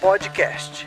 Podcast.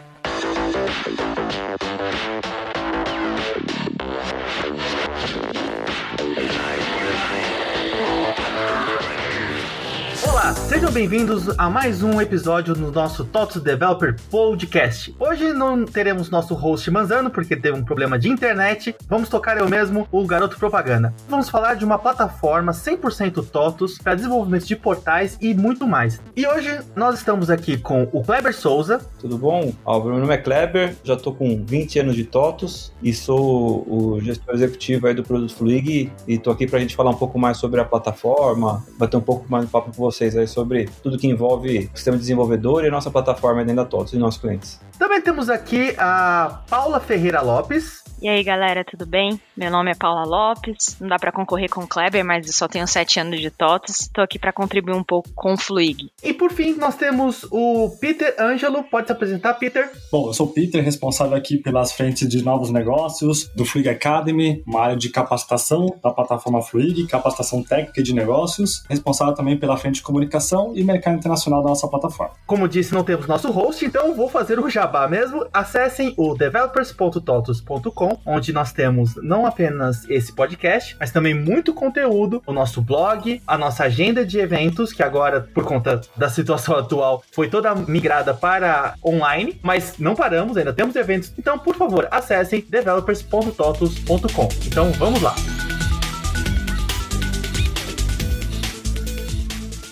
Sejam bem-vindos a mais um episódio no nosso TOTS Developer Podcast. Hoje não teremos nosso host Manzano, porque teve um problema de internet. Vamos tocar eu mesmo, o Garoto Propaganda. Vamos falar de uma plataforma 100% TOTOS para desenvolvimento de portais e muito mais. E hoje nós estamos aqui com o Kleber Souza. Tudo bom? Álvaro, meu nome é Kleber, já estou com 20 anos de TOTOS e sou o gestor executivo aí do produto Fluig e estou aqui para a gente falar um pouco mais sobre a plataforma, bater um pouco mais de papo com vocês aí sobre tudo que envolve o sistema de desenvolvedor e a nossa plataforma dentro da TOTOS e nossos clientes. Também temos aqui a Paula Ferreira Lopes. E aí, galera, tudo bem? Meu nome é Paula Lopes. Não dá para concorrer com o Kleber, mas eu só tenho sete anos de TOTOS. Estou aqui para contribuir um pouco com o Fluig. E por fim, nós temos o Peter Ângelo. Pode se apresentar, Peter? Bom, eu sou o Peter, responsável aqui pelas frentes de novos negócios do Fluig Academy, uma área de capacitação da plataforma Fluig, capacitação técnica de negócios, responsável também pela frente de comunicação e mercado internacional da nossa plataforma. Como disse, não temos nosso host, então vou fazer o jabá mesmo. Acessem o developers.totos.com onde nós temos não apenas esse podcast, mas também muito conteúdo, o nosso blog, a nossa agenda de eventos, que agora, por conta da situação atual, foi toda migrada para online, mas não paramos, ainda temos eventos. Então, por favor, acessem developers.totos.com. Então, vamos lá.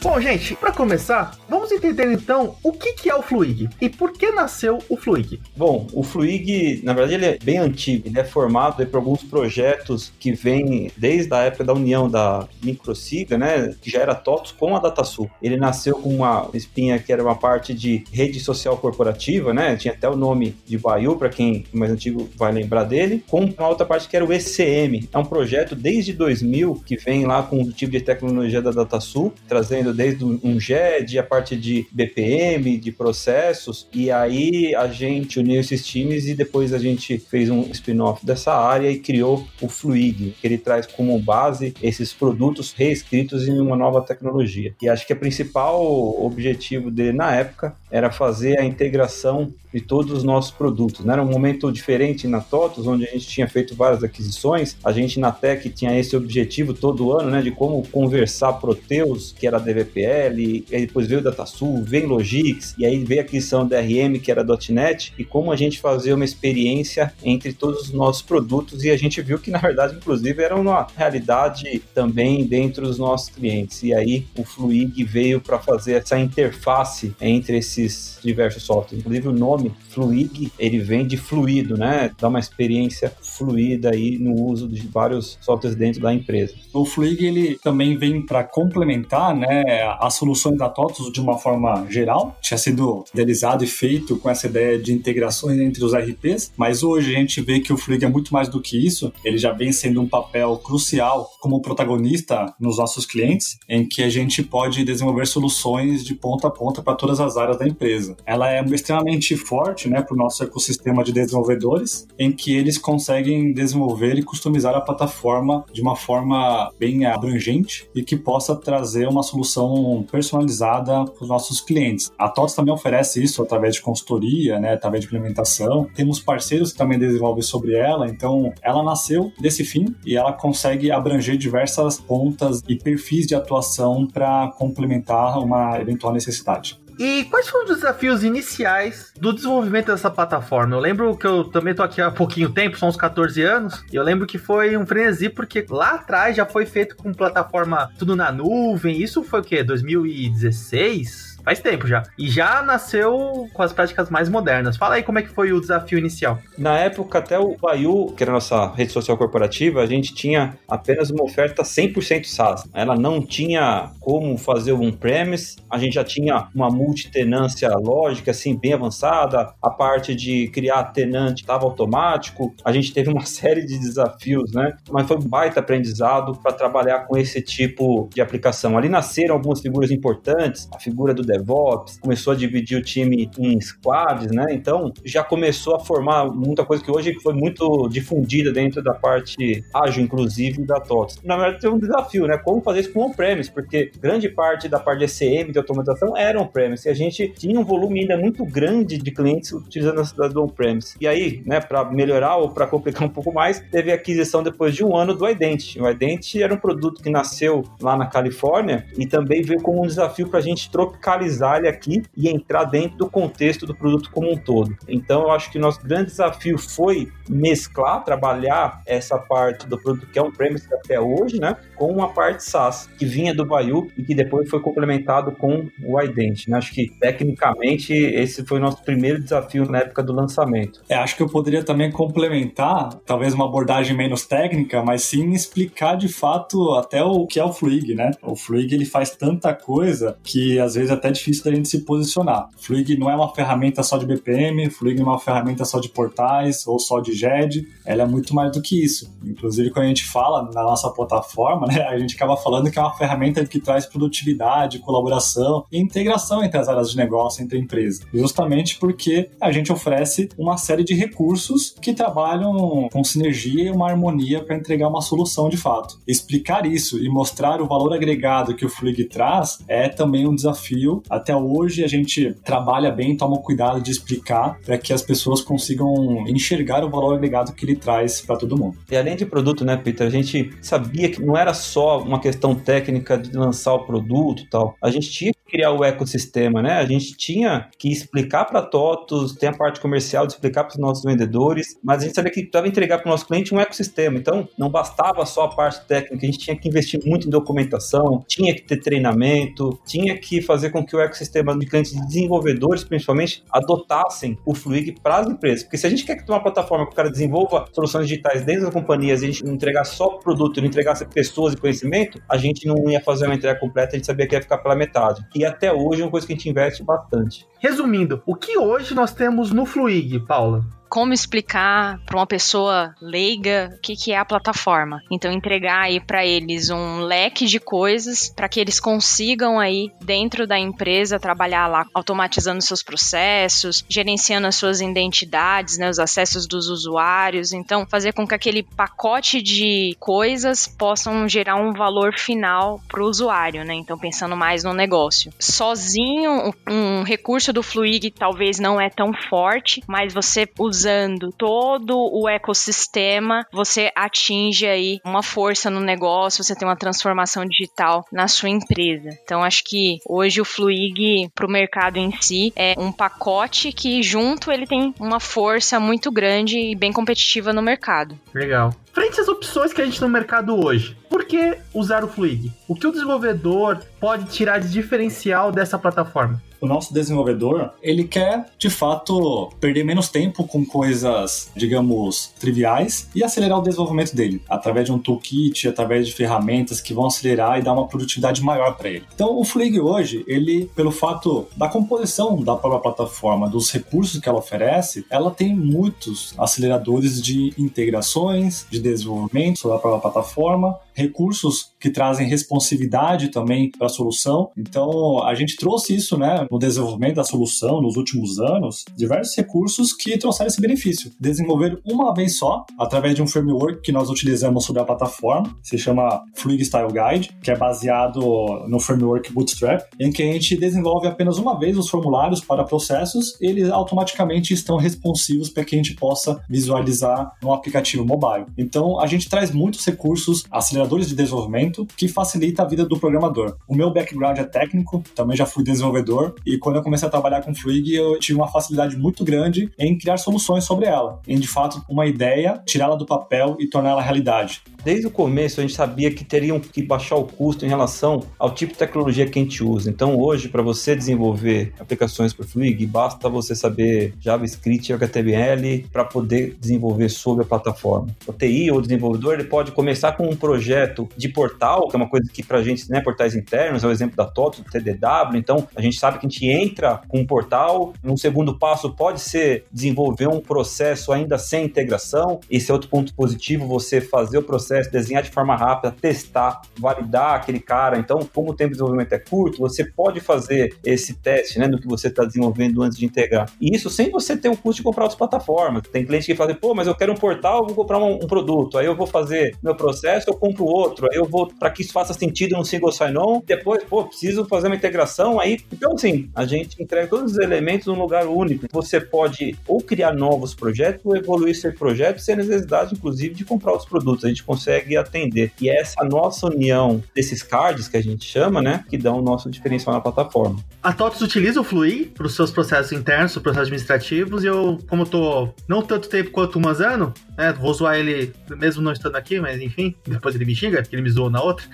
Bom, gente, para começar, vamos entender então o que, que é o Fluig e por que nasceu o Fluig. Bom, o Fluig, na verdade, ele é bem antigo. Ele é formado por alguns projetos que vêm desde a época da união da Microsiga, né, que já era TOTOS com a DataSul. Ele nasceu com uma espinha que era uma parte de rede social corporativa, né, tinha até o nome de Baiu, para quem mais antigo vai lembrar dele, com uma outra parte que era o ECM. É um projeto desde 2000 que vem lá com o tipo de tecnologia da DataSul, trazendo desde um GED, a parte de BPM, de processos, e aí a gente uniu esses times e depois a gente fez um spin-off dessa área e criou o Fluig, que ele traz como base esses produtos reescritos em uma nova tecnologia. E acho que o principal objetivo dele na época era fazer a integração de todos os nossos produtos. Né? Era um momento diferente na TOTOS, onde a gente tinha feito várias aquisições. A gente na Tech tinha esse objetivo todo ano, né, de como conversar Proteus, que era a DVPL, depois veio o DataSul, veio Logix, e aí veio a aquisição da DRM, que era .NET, e como a gente fazia uma experiência entre todos os nossos produtos, e a gente viu que, na verdade, inclusive, era uma realidade também dentro dos nossos clientes. E aí o Fluig veio para fazer essa interface entre esses diversos softwares. Inclusive o nome Fluig, ele vem de fluido, né? Dá uma experiência fluida aí no uso de vários softwares dentro da empresa. O Fluig, ele também vem para complementar, né, as soluções da TOTOS de uma forma geral. Tinha sido idealizado e feito com essa ideia de integrações entre os RPs, mas hoje a gente vê que o Fluig é muito mais do que isso. Ele já vem sendo um papel crucial como protagonista nos nossos clientes, em que a gente pode desenvolver soluções de ponta a ponta para todas as áreas da empresa. Ela é extremamente forte, né, para o nosso ecossistema de desenvolvedores, em que eles conseguem desenvolver e customizar a plataforma de uma forma bem abrangente e que possa trazer uma solução personalizada para os nossos clientes. A TOTS também oferece isso através de consultoria, né, através de implementação. Temos parceiros que também desenvolvem sobre ela, então ela nasceu desse fim e ela consegue abranger diversas pontas e perfis de atuação para complementar uma eventual necessidade. E quais foram os desafios iniciais do desenvolvimento dessa plataforma? Eu lembro que eu também tô aqui há pouquinho tempo, são uns 14 anos, e eu lembro que foi um frenesi, porque lá atrás já foi feito com plataforma tudo na nuvem. Isso foi o quê? 2016? Faz tempo já. E já nasceu com as práticas mais modernas. Fala aí como é que foi o desafio inicial. Na época, até o Baiu, que era a nossa rede social corporativa, a gente tinha apenas uma oferta 100% SaaS. Ela não tinha como fazer o on-premise, a gente já tinha uma multitenância lógica, assim, bem avançada, a parte de criar tenante estava automático, a gente teve uma série de desafios, né? Mas foi um baita aprendizado para trabalhar com esse tipo de aplicação. Ali nasceram algumas figuras importantes, a figura do DevOps, começou a dividir o time em squads, né? Então já começou a formar muita coisa que hoje foi muito difundida dentro da parte ágil, inclusive, da TOTS. Na verdade, tem um desafio, né? Como fazer isso com on-premise, porque grande parte da parte de ECM, de automatização, era on-premise. E a gente tinha um volume ainda muito grande de clientes utilizando a cidade do on-premise. E aí, né, para melhorar ou para complicar um pouco mais, teve a aquisição depois de um ano do Identity. O Identity era um produto que nasceu lá na Califórnia e também veio como um desafio para a gente tropicalizar ele aqui e entrar dentro do contexto do produto como um todo. Então, eu acho que o nosso grande desafio foi mesclar, trabalhar essa parte do produto que é on-premise até hoje, né, com uma parte SaaS que vinha do Bayou e que depois foi complementado com o Identity. Né? Acho que tecnicamente esse foi o nosso primeiro desafio na época do lançamento. É, acho que eu poderia também complementar, talvez uma abordagem menos técnica, mas sim explicar de fato até o que é o Fluig, né? O Fluig ele faz tanta coisa que às vezes é até difícil da gente se posicionar. Fluig não é uma ferramenta só de BPM, Fluig não é uma ferramenta só de portais ou só de GED, ela é muito mais do que isso. Inclusive, quando a gente fala na nossa plataforma, né, a gente acaba falando que é uma ferramenta que traz produtividade, colaboração e integração entre as áreas de negócio, entre empresas. Justamente porque a gente oferece uma série de recursos que trabalham com sinergia e uma harmonia para entregar uma solução de fato. Explicar isso e mostrar o valor agregado que o Fluig traz é também um desafio. Até hoje a gente trabalha bem, toma cuidado de explicar para que as pessoas consigam enxergar o valor agregado que ele traz para todo mundo. E além de produto, né, Peter, a gente sabia que não era só uma questão técnica de lançar o produto tal. A gente tinha que criar o ecossistema, né? A gente tinha que explicar para TOTOS, tem a parte comercial de explicar para os nossos vendedores, mas a gente sabia que precisava entregar para o nosso cliente um ecossistema. Então, não bastava só a parte técnica, a gente tinha que investir muito em documentação, tinha que ter treinamento, tinha que fazer com que o ecossistema de clientes de desenvolvedores, principalmente, adotassem o Fluig para as empresas. Porque se a gente quer que uma plataforma que o cara desenvolva soluções digitais dentro das companhias e a gente não entregar só produto, não entregasse pessoas e conhecimento, a gente não ia fazer uma entrega completa, a gente sabia que ia ficar pela metade. E até hoje é uma coisa que a gente investe bastante. Resumindo, o que hoje nós temos no Fluig, Paula? Como explicar para uma pessoa leiga o que, que é a plataforma. Então entregar aí para eles um leque de coisas para que eles consigam aí dentro da empresa trabalhar lá automatizando seus processos, gerenciando as suas identidades, né, os acessos dos usuários. Então fazer com que aquele pacote de coisas possam gerar um valor final para o usuário, né? Então pensando mais no negócio. Sozinho um recurso do Fluig talvez não é tão forte, mas você usa usando todo o ecossistema, você atinge aí uma força no negócio, você tem uma transformação digital na sua empresa. Então acho que hoje o Fluig para o mercado em si é um pacote que junto ele tem uma força muito grande e bem competitiva no mercado. Legal. Frente às opções que a gente tem no mercado hoje, por que usar o Fluig? O que o desenvolvedor pode tirar de diferencial dessa plataforma? o nosso desenvolvedor, ele quer, de fato, perder menos tempo com coisas, digamos, triviais e acelerar o desenvolvimento dele, através de um toolkit, através de ferramentas que vão acelerar e dar uma produtividade maior para ele. Então, o Flig hoje, ele, pelo fato da composição da própria plataforma, dos recursos que ela oferece, ela tem muitos aceleradores de integrações, de desenvolvimento sobre a própria plataforma, recursos que trazem responsividade também para a solução. Então, a gente trouxe isso, né, no desenvolvimento da solução nos últimos anos, diversos recursos que trouxeram esse benefício. Desenvolver uma vez só, através de um framework que nós utilizamos sobre a plataforma, se chama Fluid Style Guide, que é baseado no framework Bootstrap, em que a gente desenvolve apenas uma vez os formulários para processos, eles automaticamente estão responsivos para que a gente possa visualizar no aplicativo mobile. Então, a gente traz muitos recursos, aceleradores de desenvolvimento, que facilita a vida do programador. O meu background é técnico, também já fui desenvolvedor, e quando eu comecei a trabalhar com Fluig, eu tive uma facilidade muito grande em criar soluções sobre ela, em de fato uma ideia, tirá-la do papel e torná-la realidade. Desde o começo a gente sabia que teriam que baixar o custo em relação ao tipo de tecnologia que a gente usa. Então hoje, para você desenvolver aplicações para Fluig, basta você saber JavaScript e HTML para poder desenvolver sobre a plataforma. O TI ou desenvolvedor ele pode começar com um projeto de portal, que é uma coisa que para a gente, né, portais internos, é o exemplo da TOTO, do TDW. Então a gente sabe que a gente entra com um portal. Um segundo passo pode ser desenvolver um processo ainda sem integração. Esse é outro ponto positivo, você fazer o processo processo, desenhar de forma rápida, testar, validar aquele cara. Então, como o tempo de desenvolvimento é curto, você pode fazer esse teste né, no que você está desenvolvendo antes de integrar. E isso sem você ter o custo de comprar outras plataformas. Tem cliente que fala, pô, mas eu quero um portal, vou comprar um, um produto, aí eu vou fazer meu processo, eu compro outro, aí eu vou, para que isso faça sentido no single sign-on, depois, pô, preciso fazer uma integração, aí. Então, assim, a gente entrega todos os elementos num lugar único. Você pode ou criar novos projetos ou evoluir seu projeto sem necessidade, inclusive, de comprar outros produtos. A gente consegue atender. E é essa nossa união desses cards que a gente chama, né, que dão o nosso diferencial na plataforma. A TOTOS utiliza o Fluid para os seus processos internos, os processos administrativos, e eu, como tô não tanto tempo quanto o Manzano, né, vou zoar ele mesmo não estando aqui, mas enfim, depois ele me xinga, porque ele me zoou na outra.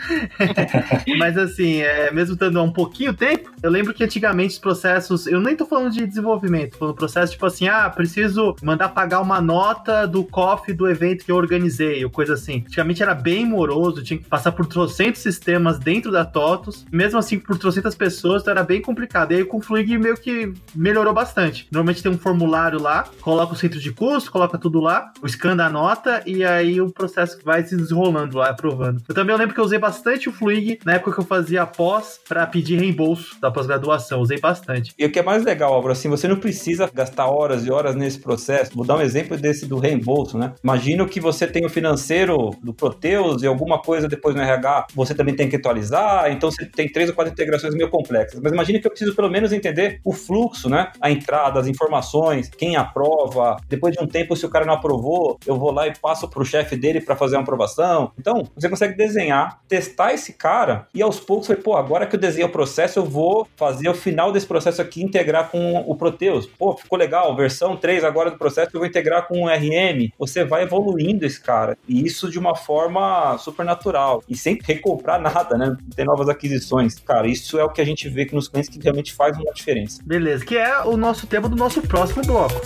mas assim, é, mesmo estando há um pouquinho tempo, eu lembro que antigamente os processos, eu nem tô falando de desenvolvimento, falando processo tipo assim, ah, preciso mandar pagar uma nota do COF do evento que eu organizei, ou coisa assim. Antigamente era bem moroso, tinha que passar por trocentos sistemas dentro da TOTOS, mesmo assim por trocentas pessoas, então era bem complicado. E aí com o Fluig meio que melhorou bastante. Normalmente tem um formulário lá, coloca o centro de custo, coloca tudo lá, o scan da nota e aí o processo vai se desenrolando lá, aprovando. Eu também lembro que eu usei bastante o Fluig na época que eu fazia pós para pedir reembolso da pós-graduação, usei bastante. E o que é mais legal, Álvaro, assim, você não precisa gastar horas e horas nesse processo. Vou dar um exemplo desse do reembolso, né? Imagino que você tem o financeiro do Proteus e alguma coisa depois no RH, você também tem que atualizar, então você tem três ou quatro integrações meio complexas. Mas imagine que eu preciso pelo menos entender o fluxo, né? A entrada, as informações, quem aprova. Depois de um tempo, se o cara não aprovou, eu vou lá e passo para o chefe dele para fazer uma aprovação. Então, você consegue desenhar, testar esse cara e aos poucos, você, pô, agora que eu desenhei o processo, eu vou fazer o final desse processo aqui integrar com o Proteus. Pô, ficou legal, versão 3 agora do processo eu vou integrar com o RM. Você vai evoluindo esse cara. E isso de uma forma super natural. E sem recomprar nada, né? Tem novas aquisições. Cara, isso é o que a gente vê nos clientes que realmente faz uma diferença. Beleza, que é o nosso tema do nosso próximo bloco.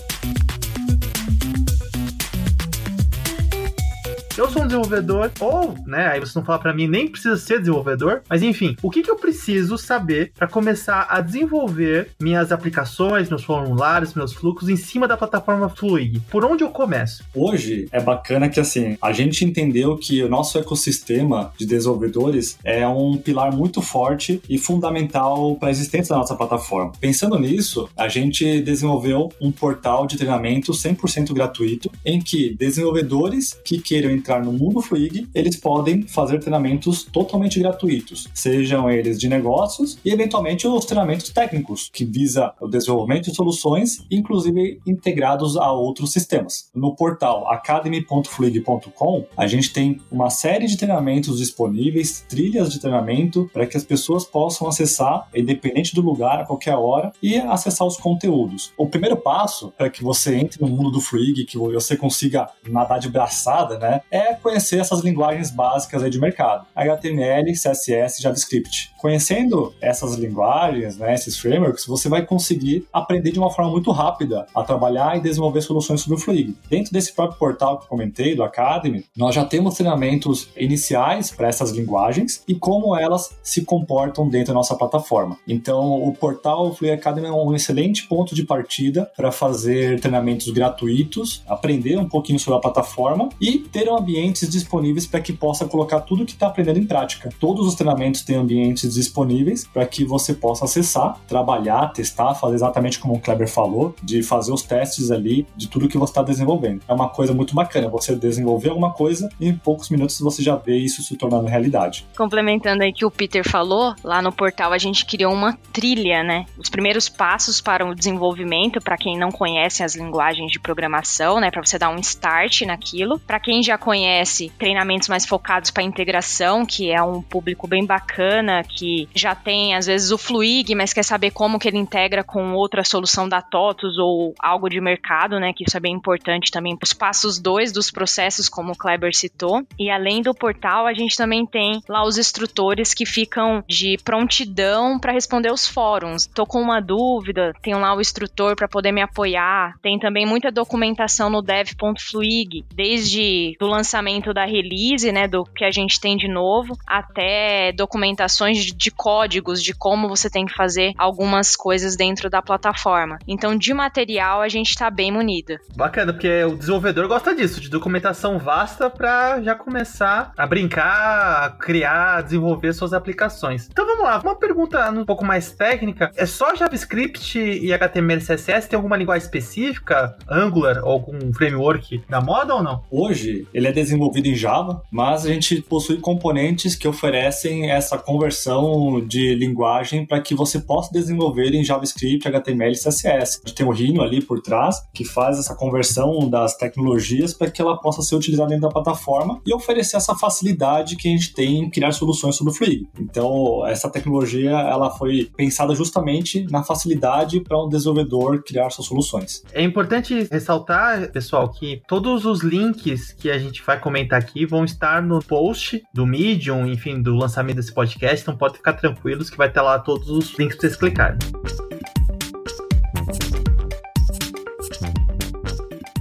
Eu sou um desenvolvedor, ou, né, aí você não fala para mim, nem precisa ser desenvolvedor, mas enfim, o que, que eu preciso saber para começar a desenvolver minhas aplicações, meus formulários, meus fluxos em cima da plataforma Fluig? Por onde eu começo? Hoje é bacana que assim, a gente entendeu que o nosso ecossistema de desenvolvedores é um pilar muito forte e fundamental para a existência da nossa plataforma. Pensando nisso, a gente desenvolveu um portal de treinamento 100% gratuito em que desenvolvedores que queiram entrar entrar no mundo Fluig, eles podem fazer treinamentos totalmente gratuitos, sejam eles de negócios e eventualmente os treinamentos técnicos, que visa o desenvolvimento de soluções, inclusive integrados a outros sistemas. No portal academy.fluig.com, a gente tem uma série de treinamentos disponíveis, trilhas de treinamento para que as pessoas possam acessar, independente do lugar, a qualquer hora, e acessar os conteúdos. O primeiro passo para que você entre no mundo do Fluig, que você consiga nadar de braçada, né, é é conhecer essas linguagens básicas aí de mercado: HTML, CSS, JavaScript. Conhecendo essas linguagens, né, esses frameworks, você vai conseguir aprender de uma forma muito rápida a trabalhar e desenvolver soluções sobre o Fluig. Dentro desse próprio portal que comentei, do Academy, nós já temos treinamentos iniciais para essas linguagens e como elas se comportam dentro da nossa plataforma. Então, o portal Fluig Academy é um excelente ponto de partida para fazer treinamentos gratuitos, aprender um pouquinho sobre a plataforma e ter um ambientes disponíveis para que possa colocar tudo que está aprendendo em prática. Todos os treinamentos têm ambientes disponíveis para que você possa acessar, trabalhar, testar, fazer exatamente como o Kleber falou, de fazer os testes ali de tudo que você está desenvolvendo. É uma coisa muito bacana você desenvolver alguma coisa e em poucos minutos você já vê isso se tornando realidade. Complementando aí que o Peter falou, lá no portal a gente criou uma trilha, né? Os primeiros passos para o desenvolvimento, para quem não conhece as linguagens de programação, né? Para você dar um start naquilo. Para quem já conhece treinamentos mais focados para integração, que é um público bem bacana, que já tem às vezes o Fluig, mas quer saber como que ele integra com outra solução da TOTUS ou algo de mercado, né? Que isso é bem importante também para os passos dois dos processos, como o Kleber citou. E além do portal, a gente também tem lá os instrutores que ficam de prontidão para responder os fóruns. Tô com uma dúvida, tem lá o instrutor para poder me apoiar. Tem também muita documentação no dev.fluig, desde do lançamento da release, né, do que a gente tem de novo, até documentações de códigos de como você tem que fazer algumas coisas dentro da plataforma. Então, de material, a gente está bem munido. Bacana, porque o desenvolvedor gosta disso, de documentação vasta para já começar a brincar, a criar, desenvolver suas aplicações. Então vamos lá, uma pergunta um pouco mais técnica. É só JavaScript e HTML e CSS? Tem alguma linguagem específica, Angular ou algum framework da moda ou não? Hoje, ele é desenvolvido em Java, mas a gente possui componentes que oferecem essa conversão de linguagem para que você possa desenvolver em JavaScript, HTML e CSS. A gente tem o Rhino ali por trás, que faz essa conversão das tecnologias para que ela possa ser utilizada dentro da plataforma e oferecer essa facilidade que a gente tem em criar soluções sobre o Fluid. Então, essa tecnologia ela foi pensada justamente na facilidade para um desenvolvedor criar suas soluções. É importante ressaltar, pessoal, que todos os links que a gente vai comentar aqui vão estar no post do Medium, enfim, do lançamento desse podcast, então pode ficar tranquilos que vai ter lá todos os links para vocês clicarem.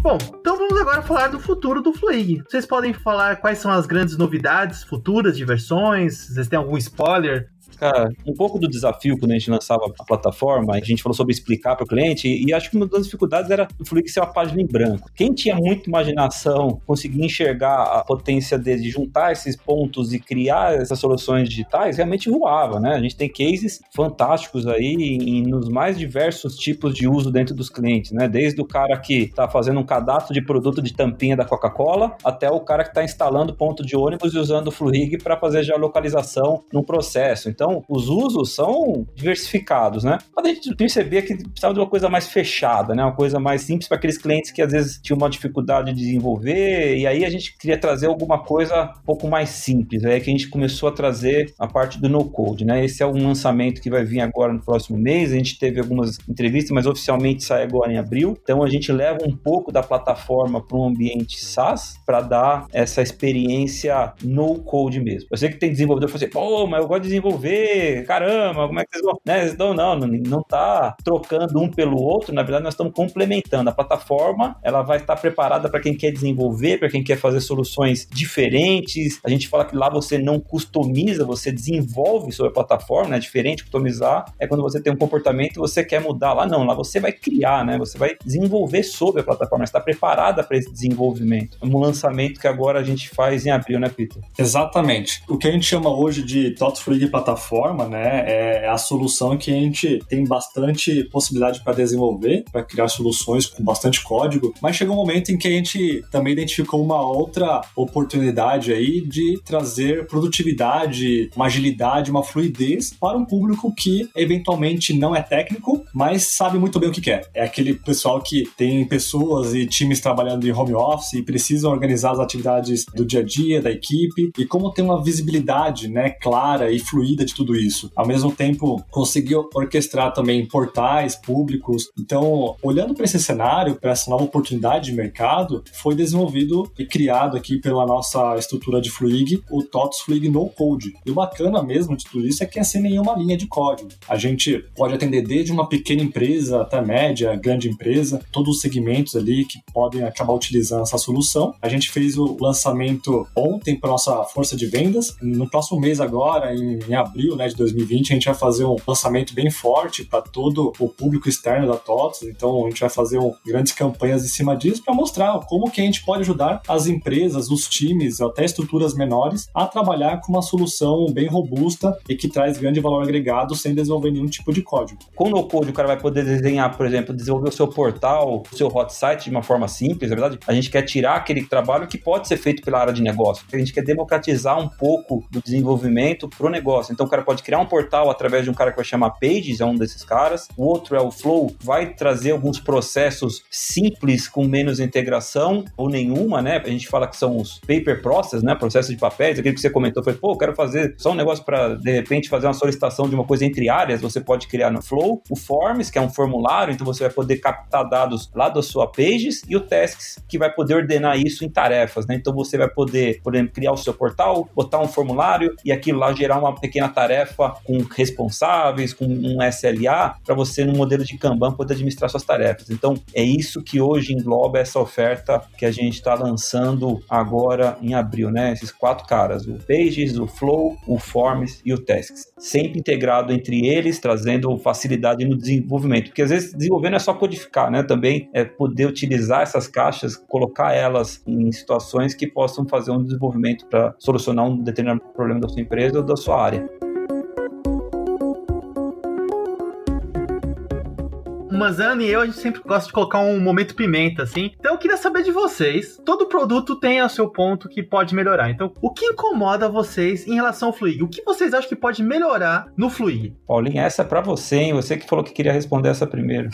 Bom, então vamos agora falar do futuro do Fluig. Vocês podem falar quais são as grandes novidades futuras de versões? Vocês têm algum spoiler? Cara, um pouco do desafio quando a gente lançava a plataforma, a gente falou sobre explicar para o cliente, e acho que uma das dificuldades era o Fluix ser uma página em branco. Quem tinha muita imaginação, conseguia enxergar a potência dele de juntar esses pontos e criar essas soluções digitais, realmente voava, né? A gente tem cases fantásticos aí em, nos mais diversos tipos de uso dentro dos clientes, né? Desde o cara que está fazendo um cadastro de produto de tampinha da Coca-Cola, até o cara que está instalando ponto de ônibus e usando o Fluig para fazer geolocalização num processo. Então, os usos são diversificados, né? Mas a gente percebia que precisava de uma coisa mais fechada, né? Uma coisa mais simples para aqueles clientes que às vezes tinham uma dificuldade de desenvolver, e aí a gente queria trazer alguma coisa um pouco mais simples. É que a gente começou a trazer a parte do no-code, né? Esse é um lançamento que vai vir agora no próximo mês. A gente teve algumas entrevistas, mas oficialmente sai agora em abril. Então a gente leva um pouco da plataforma para um ambiente SaaS para dar essa experiência no-code mesmo. Eu sei que tem desenvolvedor que fala assim, pô, mas eu gosto de desenvolver caramba, como é que vocês vão. Né? Então, não, não, não tá trocando um pelo outro, na verdade, nós estamos complementando. A plataforma ela vai estar preparada para quem quer desenvolver, para quem quer fazer soluções diferentes. A gente fala que lá você não customiza, você desenvolve sobre a plataforma, é diferente customizar. É quando você tem um comportamento e você quer mudar lá, não, lá você vai criar, né? Você vai desenvolver sobre a plataforma, está preparada para esse desenvolvimento. É um lançamento que agora a gente faz em abril, né, Peter? Exatamente. O que a gente chama hoje de TOTS Free plataforma plataforma, né, é a solução que a gente tem bastante possibilidade para desenvolver, para criar soluções com bastante código, mas chegou um momento em que a gente também identificou uma outra oportunidade aí de trazer produtividade, uma agilidade, uma fluidez para um público que eventualmente não é técnico, mas sabe muito bem o que quer. É aquele pessoal que tem pessoas e times trabalhando em home office e precisam organizar as atividades do dia a dia da equipe e como tem uma visibilidade, né, clara e fluida de tudo isso. Ao mesmo tempo, conseguiu orquestrar também portais públicos. Então, olhando para esse cenário, para essa nova oportunidade de mercado, foi desenvolvido e criado aqui pela nossa estrutura de Fluig o TOTS Fluig No Code. E o bacana mesmo de tudo isso é que é sem nenhuma linha de código. A gente pode atender desde uma pequena empresa até média, grande empresa, todos os segmentos ali que podem acabar utilizando essa solução. A gente fez o lançamento ontem para nossa força de vendas. No próximo mês agora, em, em abril, abril né, de 2020, a gente vai fazer um lançamento bem forte para todo o público externo da TOTS. Então, a gente vai fazer um, grandes campanhas em cima disso para mostrar como que a gente pode ajudar as empresas, os times, até estruturas menores a trabalhar com uma solução bem robusta e que traz grande valor agregado sem desenvolver nenhum tipo de código. Com o no-code, o cara vai poder desenhar, por exemplo, desenvolver o seu portal, o seu hot site de uma forma simples, é verdade? A gente quer tirar aquele trabalho que pode ser feito pela área de negócio. A gente quer democratizar um pouco do desenvolvimento para o negócio. Então, o cara pode criar um portal através de um cara que vai chamar Pages, é um desses caras. O outro é o Flow, vai trazer alguns processos simples com menos integração ou nenhuma, né? A gente fala que são os paper process, né? Processos de papéis. Aquele que você comentou foi, pô, eu quero fazer só um negócio para de repente fazer uma solicitação de uma coisa entre áreas, você pode criar no Flow. O Forms, que é um formulário, então você vai poder captar dados lá da sua Pages, e o Tasks, que vai poder ordenar isso em tarefas, né? Então você vai poder, por exemplo, criar o seu portal, botar um formulário e aquilo lá gerar uma pequena tarefa com responsáveis, com um SLA, para você, no modelo de Kanban, poder administrar suas tarefas. Então, é isso que hoje engloba essa oferta que a gente está lançando agora em abril, né? Esses quatro caras, o Pages, o Flow, o Forms e o Tasks. Sempre integrado entre eles, trazendo facilidade no desenvolvimento. Porque às vezes desenvolver não é só codificar, né? Também é poder utilizar essas caixas, colocar elas em situações que possam fazer um desenvolvimento para solucionar um determinado problema da sua empresa ou da sua área. Manzano e eu, a gente sempre gosta de colocar um momento pimenta, assim. Então eu queria saber de vocês. Todo produto tem o seu ponto que pode melhorar. Então, o que incomoda vocês em relação ao Fluig? O que vocês acham que pode melhorar no Fluig? Paulinho, essa é pra você, hein? Você que falou que queria responder essa primeiro.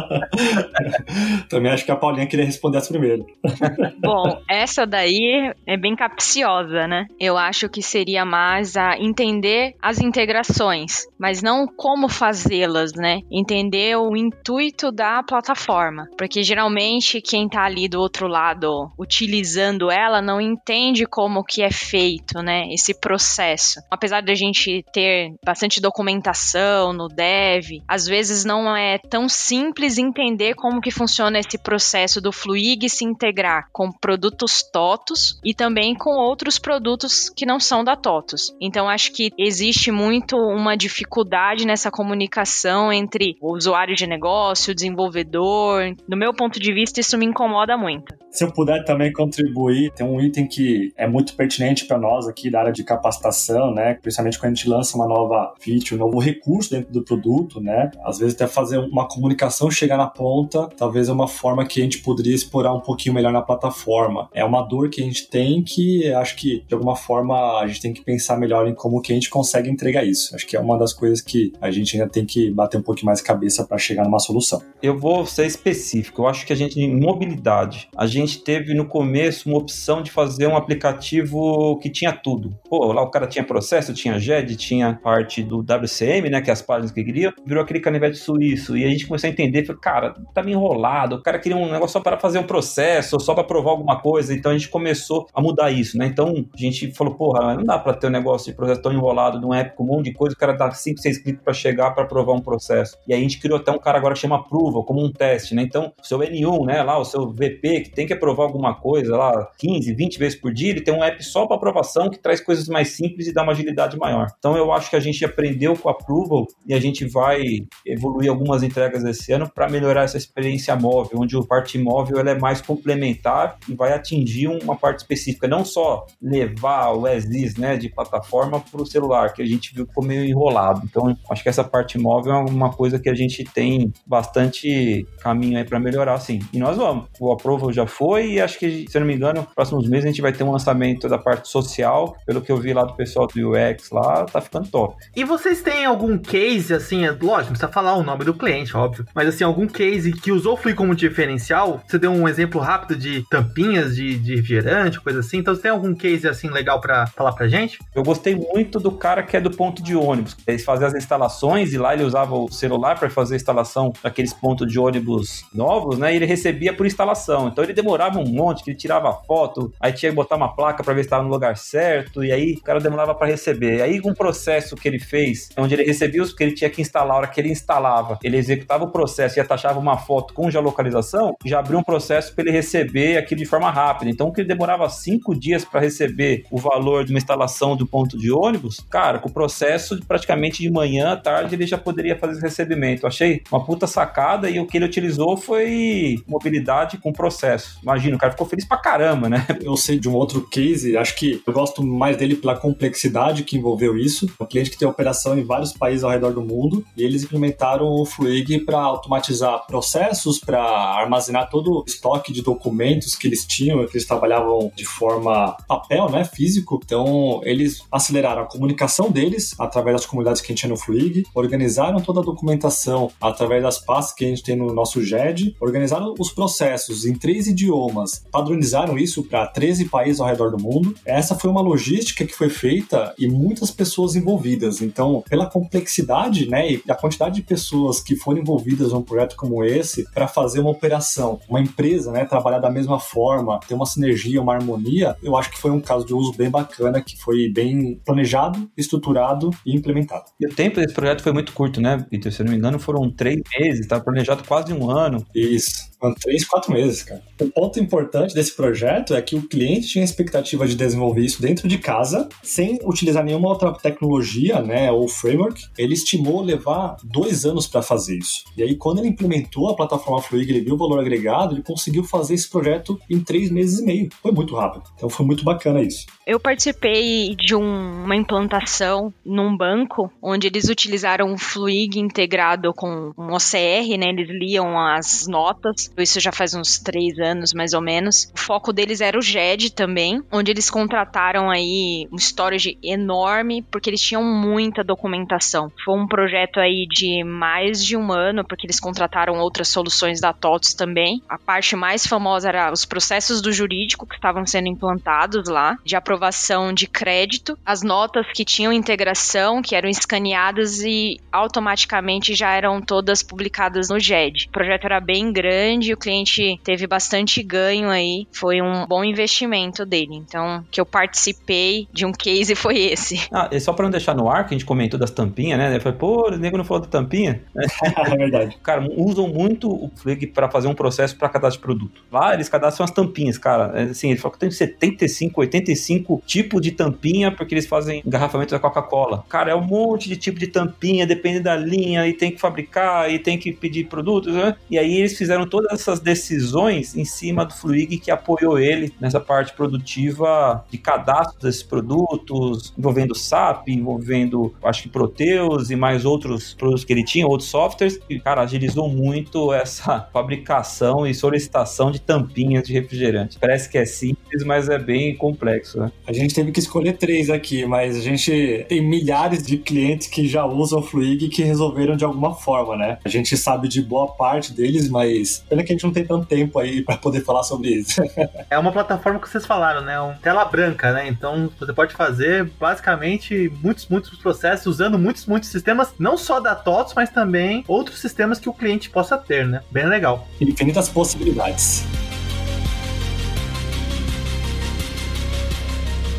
Também acho que a Paulinha queria responder essa primeiro. Bom, essa daí é bem capciosa, né? Eu acho que seria mais a entender as integrações, mas não como fazê-las, né? Entender o intuito da plataforma. Porque geralmente quem tá ali do outro lado utilizando ela não entende como que é feito, né? Esse processo. Apesar de a gente ter bastante documentação no dev, às vezes não é tão simples entender como que funciona esse processo do Fluig se integrar com produtos TOTUS e também com outros produtos que não são da TOTUS. Então acho que existe muito uma dificuldade nessa comunicação entre o usuário de negócio, desenvolvedor. Do meu ponto de vista, isso me incomoda muito. Se eu puder também contribuir, tem um item que é muito pertinente para nós aqui da área de capacitação, né? Principalmente quando a gente lança uma nova feature, um novo recurso dentro do produto, né? Às vezes até fazer uma comunicação chegar na ponta, talvez é uma forma que a gente poderia explorar um pouquinho melhor na plataforma. É uma dor que a gente tem que acho que de alguma forma a gente tem que pensar melhor em como que a gente consegue entregar isso. Acho que é uma das coisas que a gente ainda tem que bater um pouquinho mais cabeça para chegar numa solução. Eu vou ser específico. Eu acho que a gente em mobilidade, a gente teve no começo uma opção de fazer um aplicativo que tinha tudo. Pô, lá o cara tinha processo, tinha GED, tinha parte do WCM, né, que é as páginas que queria, virou aquele canivete suíço. E a gente começou a entender, falou, cara, tá meio enrolado. O cara queria um negócio só para fazer um processo, só para provar alguma coisa. Então a gente começou a mudar isso, né? Então a gente falou, porra, não dá para ter um negócio de processo tão enrolado num app com um monte de coisa, o cara dá 5, 6 cliques para chegar para provar um processo. E aí a gente criou até um cara agora que chama Approval, como um teste, né? Então, o seu N1, né, lá, o seu VP, que tem que aprovar alguma coisa lá 15, 20 vezes por dia, ele tem um app só para aprovação que traz coisas mais simples e dá uma agilidade maior. Então, eu acho que a gente aprendeu com o Approval e a gente vai evoluir algumas entregas esse ano para melhorar essa experiência móvel, onde o parte móvel ela é mais complementar e vai atingir uma parte específica, não só levar o ESIS, né, de plataforma para o celular, que a gente viu ficou meio enrolado. Então, acho que essa parte móvel é uma coisa que a gente tem bastante caminho aí para melhorar, sim. E nós vamos. O Approval já foi e acho que, se eu não me engano, nos próximos meses a gente vai ter um lançamento da parte social. Pelo que eu vi lá do pessoal do UX lá, tá ficando top. E vocês têm algum case, assim, é, lógico, precisa falar o nome do cliente, óbvio, mas assim, algum case que usou o Flui como diferencial? Você deu um exemplo rápido de tampinhas de, de refrigerante, coisa assim. Então, você tem algum case, assim, legal para falar pra gente? Eu gostei muito do cara que é do ponto de ônibus. Eles faziam as instalações e lá ele usava o celular para fazer instalação daqueles pontos de ônibus novos, né? E ele recebia por instalação. Então ele demorava um monte, que ele tirava foto, aí tinha que botar uma placa para ver se estava no lugar certo, e aí o cara demorava para receber. Aí um processo que ele fez, onde ele recebia os que ele tinha que instalar, a hora que ele instalava, ele executava o processo e atachava uma foto com geolocalização, já abriu um processo para ele receber aquilo de forma rápida. Então, que ele demorava cinco dias para receber o valor de uma instalação do ponto de ônibus, cara, com o processo praticamente de manhã à tarde ele já poderia fazer esse recebimento. Eu achei uma puta sacada e o que ele utilizou foi mobilidade com processo. Imagina, o cara ficou feliz pra caramba, né? Eu sei de um outro case, acho que eu gosto mais dele pela complexidade que envolveu isso. Um cliente que tem operação em vários países ao redor do mundo e eles implementaram o Fluig para automatizar processos, para armazenar todo o estoque de documentos que eles tinham, que eles trabalhavam de forma papel, né, físico. Então, eles aceleraram a comunicação deles através das comunidades que a gente tinha no Fluig, organizaram toda a documentação através das pastas que a gente tem no nosso GED, organizaram os processos em três idiomas, padronizaram isso para 13 países ao redor do mundo. Essa foi uma logística que foi feita e muitas pessoas envolvidas. Então, pela complexidade, né, e a quantidade de pessoas que foram envolvidas num projeto como esse para fazer uma operação, uma empresa, né, trabalhar da mesma forma, ter uma sinergia, uma harmonia, eu acho que foi um caso de uso bem bacana, que foi bem planejado, estruturado e implementado. E o tempo desse projeto foi muito curto, né, Peter? Se eu não me engano, foram três meses, estava planejado quase um ano. Isso. Foram três, quatro meses, cara. O ponto importante desse projeto é que o cliente tinha a expectativa de desenvolver isso dentro de casa, sem utilizar nenhuma outra tecnologia, né, ou framework. Ele estimou levar dois anos para fazer isso. E aí, quando ele implementou a plataforma Fluig, ele viu o valor agregado, ele conseguiu fazer esse projeto em três meses e meio. Foi muito rápido. Então, foi muito bacana isso. Eu participei de um, uma implantação num banco, onde eles utilizaram o Fluig integrado com um OCR, né? Eles liam as notas isso já faz uns três anos, mais ou menos. O foco deles era o GED também, onde eles contrataram aí um storage enorme, porque eles tinham muita documentação. Foi um projeto aí de mais de um ano, porque eles contrataram outras soluções da TOTS também. A parte mais famosa era os processos do jurídico que estavam sendo implantados lá, de aprovação de crédito, as notas que tinham integração, que eram escaneadas e automaticamente já eram todas publicadas no GED. O projeto era bem grande grande, o cliente teve bastante ganho aí, foi um bom investimento dele. Então, que eu participei de um case foi esse. Ah, e só para não deixar no ar, que a gente comentou das tampinhas, né? Eu falei, pô, o nego não falou da tampinha. é verdade. Cara, usam muito o Flig para fazer um processo para cadastro de produto. Lá eles cadastram as tampinhas, cara. É, assim, ele falou que tem 75, 85 tipos de tampinha porque eles fazem engarrafamento da Coca-Cola. Cara, é um monte de tipo de tampinha, depende da linha, e tem que fabricar, e tem que pedir produtos, né? E aí eles fizeram toda todas essas decisões em cima do Fluig que apoiou ele nessa parte produtiva de cadastro desses produtos, envolvendo SAP, envolvendo, acho que Proteus e mais outros produtos que ele tinha, outros softwares, e, cara, agilizou muito essa fabricação e solicitação de tampinhas de refrigerante. Parece que é simples, mas é bem complexo, né? A gente teve que escolher três aqui, mas a gente tem milhares de clientes que já usam o Fluig que resolveram de alguma forma, né? A gente sabe de boa parte deles, mas Pena que a gente não tem tanto tempo aí para poder falar sobre isso. é uma plataforma que vocês falaram, né? Um tela branca, né? Então você pode fazer basicamente muitos, muitos processos usando muitos, muitos sistemas, não só da TOTS, mas também outros sistemas que o cliente possa ter, né? Bem legal. Infinitas possibilidades.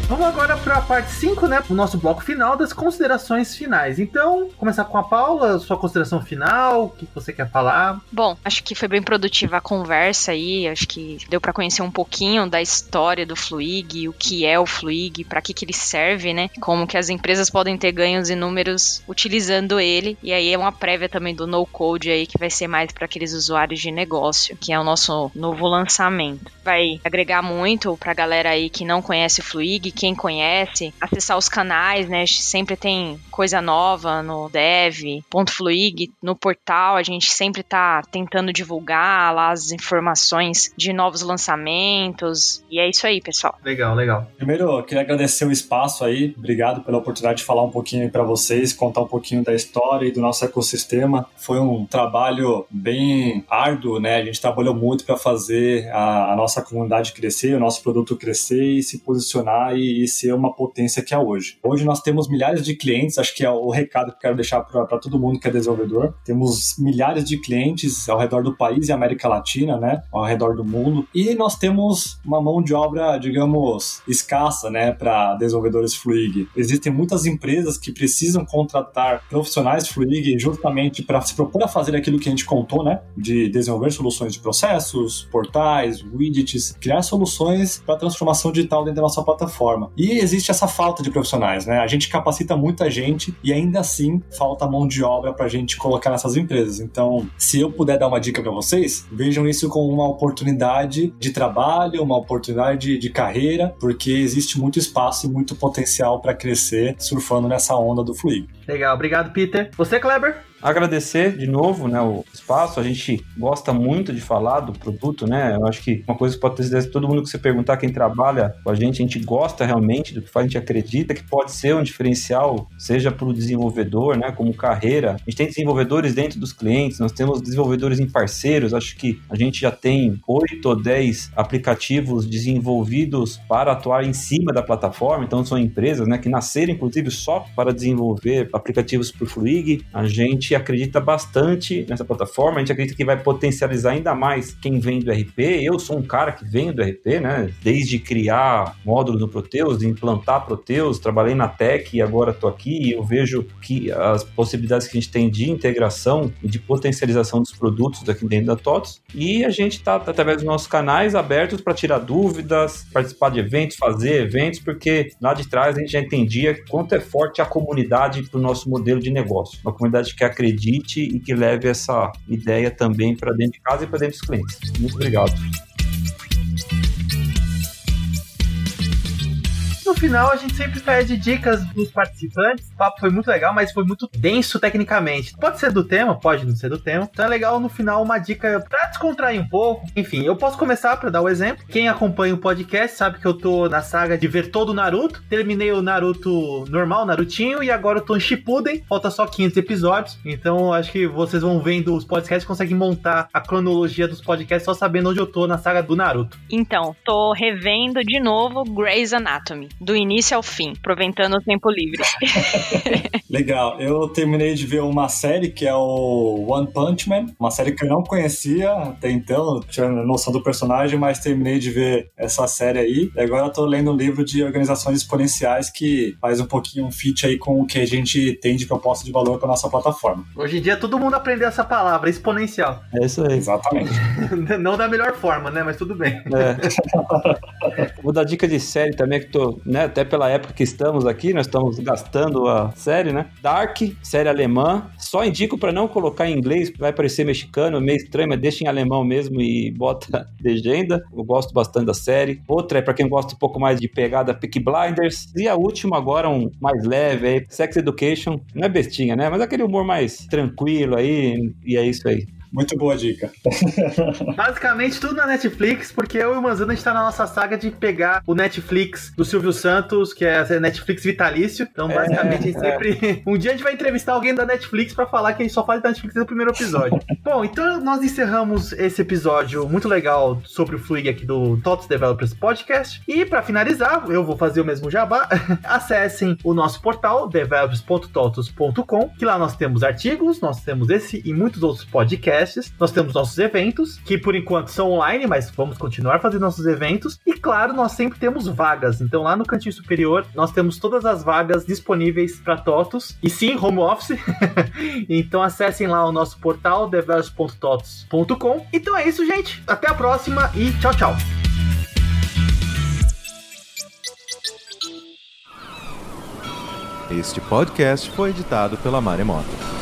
Vamos agora para a parte 5, né? O nosso bloco final das considerações finais. Então, começar com a Paula, sua consideração final, o que você quer falar? Bom, acho que foi bem produtiva a conversa aí, acho que deu para conhecer um pouquinho da história do Fluig, o que é o Fluig, para que que ele serve, né? Como que as empresas podem ter ganhos inúmeros utilizando ele. E aí é uma prévia também do no code aí que vai ser mais para aqueles usuários de negócio, que é o nosso novo lançamento. Vai agregar muito para a galera aí que não conhece o Fluig, quem conhece, acessar os canais, né? Sempre tem coisa nova no dev.fluig, no portal, a gente sempre tá tentando divulgar lá as informações de novos lançamentos. E é isso aí, pessoal. Legal, legal. Primeiro, eu queria agradecer o espaço aí. Obrigado pela oportunidade de falar um pouquinho para vocês, contar um pouquinho da história e do nosso ecossistema. Foi um trabalho bem árduo, né? A gente trabalhou muito para fazer a, a nossa comunidade crescer, o nosso produto crescer e se posicionar e e, ser uma potência que é hoje. Hoje nós temos milhares de clientes, acho que é o recado que eu quero deixar para todo mundo que é desenvolvedor. Temos milhares de clientes ao redor do país e América Latina, né, ao redor do mundo, e nós temos uma mão de obra, digamos, escassa, né, para desenvolvedores Fluig. Existem muitas empresas que precisam contratar profissionais Fluig justamente para se propor a fazer aquilo que a gente contou, né, de desenvolver soluções de processos, portais, widgets, criar soluções para transformação digital dentro da nossa plataforma forma. E existe essa falta de profissionais, né? A gente capacita muita gente e ainda assim falta mão de obra para a gente colocar nessas empresas. Então, se eu puder dar uma dica para vocês, vejam isso como uma oportunidade de trabalho, uma oportunidade de carreira, porque existe muito espaço e muito potencial para crescer surfando nessa onda do fluido. Legal, obrigado, Peter. Você, Kleber? Agradecer de novo né, o espaço. A gente gosta muito de falar do produto, né? Eu acho que uma coisa que pode ter todo mundo que você perguntar, quem trabalha com a gente, a gente gosta realmente do que faz, a gente acredita que pode ser um diferencial, seja para o desenvolvedor, né? Como carreira. A gente tem desenvolvedores dentro dos clientes, nós temos desenvolvedores em parceiros. Acho que a gente já tem oito ou dez aplicativos desenvolvidos para atuar em cima da plataforma. Então, são empresas né, que nasceram, inclusive, só para desenvolver aplicativos para o Fluig. A gente acredita bastante nessa plataforma, a gente acredita que vai potencializar ainda mais quem vem do RP. Eu sou um cara que venho do RP, né? Desde criar módulos no Proteus, implantar Proteus, trabalhei na Tech e agora estou aqui e eu vejo que as possibilidades que a gente tem de integração e de potencialização dos produtos aqui dentro da TOTS. E a gente está, através dos nossos canais, abertos para tirar dúvidas, participar de eventos, fazer eventos, porque lá de trás a gente já entendia quanto é forte a comunidade para o nosso modelo de negócio. Uma comunidade que acredite e que leve essa ideia também para dentro de casa e para dentro dos clientes. Muito obrigado. No final a gente sempre pede dicas dos participantes. O papo foi muito legal, mas foi muito denso tecnicamente. Pode ser do tema, pode não ser do tema. Então é legal no final uma dica pra descontrair um pouco. Enfim, eu posso começar para dar o um exemplo. Quem acompanha o podcast sabe que eu tô na saga de ver todo o Naruto. Terminei o Naruto normal, Narutinho, e agora eu tô em Shippuden. Falta só 500 episódios. Então acho que vocês vão vendo os podcasts, conseguem montar a cronologia dos podcasts só sabendo onde eu tô na saga do Naruto. Então, tô revendo de novo Grey's Anatomy do início ao fim, aproveitando o tempo livre. Legal. Eu terminei de ver uma série que é o One Punch Man, uma série que eu não conhecia até então, tinha noção do personagem, mas terminei de ver essa série aí. E agora eu tô lendo um livro de organizações exponenciais que faz um pouquinho um fit aí com o que a gente tem de proposta de valor para nossa plataforma. Hoje em dia todo mundo aprendeu essa palavra, exponencial. É isso aí. Exatamente. não da melhor forma, né? Mas tudo bem. É. Vou dar dica de série também, que tô, né, até pela época que estamos aqui, nós estamos gastando a série, né? Dark, série alemã. Só indico para não colocar em inglês, vai parecer mexicano, meio estranho, mas deixa em alemão mesmo e bota legenda. Eu gosto bastante da série. Outra é para quem gosta um pouco mais de pegada Peak Blinders. E a última agora, um mais leve aí, Sex Education. Não é bestinha, né? Mas aquele humor mais tranquilo aí, e é isso aí. Muito boa dica. Basicamente tudo na Netflix, porque eu e o Manzano a gente tá na nossa saga de pegar o Netflix do Silvio Santos, que é a Netflix vitalício. Então, é, basicamente, é, sempre. Um dia a gente vai entrevistar alguém da Netflix para falar que a gente só fala da Netflix no primeiro episódio. Bom, então nós encerramos esse episódio muito legal sobre o Fluig aqui do TOTS Developers Podcast. E para finalizar, eu vou fazer o mesmo jabá. Acessem o nosso portal developers.totos.com, que lá nós temos artigos, nós temos esse e muitos outros podcasts podcasts, nós temos nossos eventos, que por enquanto são online, mas vamos continuar fazendo nossos eventos. E claro, nós sempre temos vagas. Então lá no cantinho superior, nós temos todas as vagas disponíveis para TOTOS. E sim, home office. então acessem lá o nosso portal developers.totos.com. Então é isso, gente. Até a próxima e tchau, tchau. Este podcast foi editado pela Maremoto.